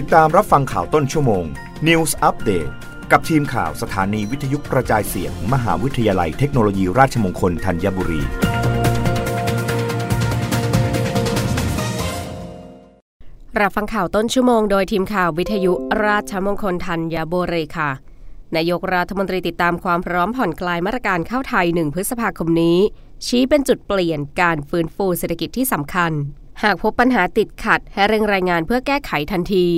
ติดตามรับฟังข่าวต้นชั่วโมง News Update กับทีมข่าวสถานีวิทยุกระจายเสียง มหาวิทยาลัยเทคโนโลยีราชมงคลธัญบุรี รับฟังข่าวต้นชั่วโมงโดยทีมข่าววิทยุราชมงคลธัญบุรีค่ะ นายกรัฐมนตรีติดตามความพร้อมผ่อนคลายมาตรการเข้าไทย 1 พฤษภาคมนี้ ชี้เป็นจุดเปลี่ยนการฟื้นฟูเศรษฐกิจที่สำคัญ หากพบปัญหาติดขัดให้เร่งรายงานเพื่อแก้ไขทันที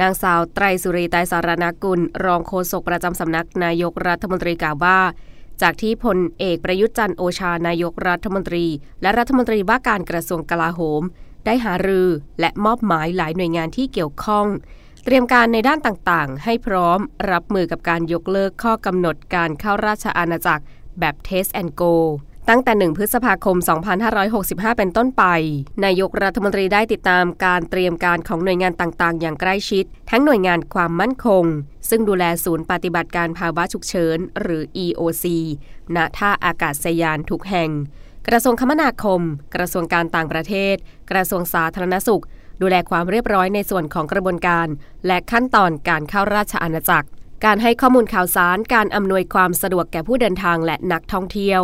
นางสาวไตรสุรีไตรสารนากุล รองโฆษกประจำสำนักนายกรัฐมนตรีกล่าวว่า จากที่พลเอกประยุทธ์จันโอชานายกรัฐมนตรี และรัฐมนตรีว่าการกระทรวงกลาโหม ได้หารือและมอบหมายหลายหน่วยงานที่เกี่ยวข้อง เตรียมการในด้านต่างๆ ให้พร้อมรับมือกับการยกเลิกข้อกำหนดการเข้าราชอาณาจักรแบบ Test and Go ตั้งแต่ 1 พฤษภาคม 2565 เป็นต้นไป นายกรัฐมนตรีได้ติดตามการเตรียมการของหน่วยงานต่างๆ อย่างใกล้ชิด ทั้งหน่วยงานความมั่นคง ซึ่งดูแลศูนย์ปฏิบัติการภาวะฉุกเฉิน หรือ EOC ณ ท่าอากาศยานทุกแห่ง กระทรวงคมนาคม กระทรวงการต่างประเทศ กระทรวงสาธารณสุข ดูแลความเรียบร้อยในส่วนของกระบวนการ และขั้นตอนการเข้าราชอาณาจักร การให้ข้อมูลข่าวสาร การอำนวยความสะดวกแก่ผู้เดินทางและนักท่องเที่ยว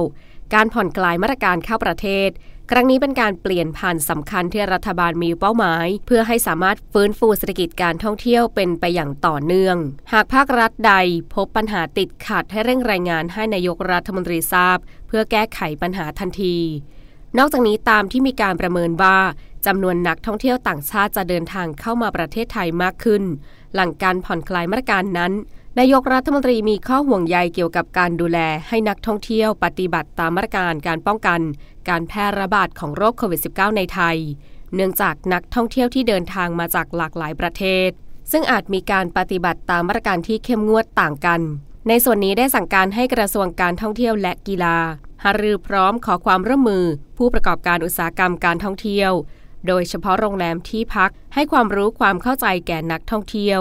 การผ่อนคลายมาตรการเข้าประเทศ ครั้งนี้เป็นการเปลี่ยนผ่านสำคัญที่รัฐบาลมีเป้าหมาย เพื่อให้สามารถฟื้นฟูเศรษฐกิจการท่องเที่ยวเป็นไปอย่างต่อเนื่อง หากภาครัฐใดพบปัญหาติดขัดให้เร่งรายงานให้นายกรัฐมนตรีทราบ เพื่อแก้ไขปัญหาทันที นอกจากนี้ตามที่มีการประเมินว่าจำนวนนักท่องเที่ยวต่างชาติจะเดินทางเข้ามาประเทศไทยมากขึ้น หลังการผ่อนคลายมาตรการนั้น นายกรัฐมนตรีมีข้อห่วงใยเกี่ยวกับการดูแลให้นักท่องเที่ยวปฏิบัติตามมาตรการการป้องกัน การแพร่ระบาดของโรคโควิด -19 ในไทย เนื่องจากนักท่องเที่ยวที่เดินทางมาจากหลากหลายประเทศ ซึ่งอาจมีการปฏิบัติตามมาตรการที่เข้มงวดต่างกัน ในส่วนนี้ได้สั่งการให้กระทรวงการท่องเที่ยวและกีฬาหารือพร้อมขอความร่วมมือ ผู้ประกอบการอุตสาหกรรมการท่องเที่ยว โดยเฉพาะโรงแรมที่พักให้ความรู้ความเข้าใจแก่นักท่องเที่ยว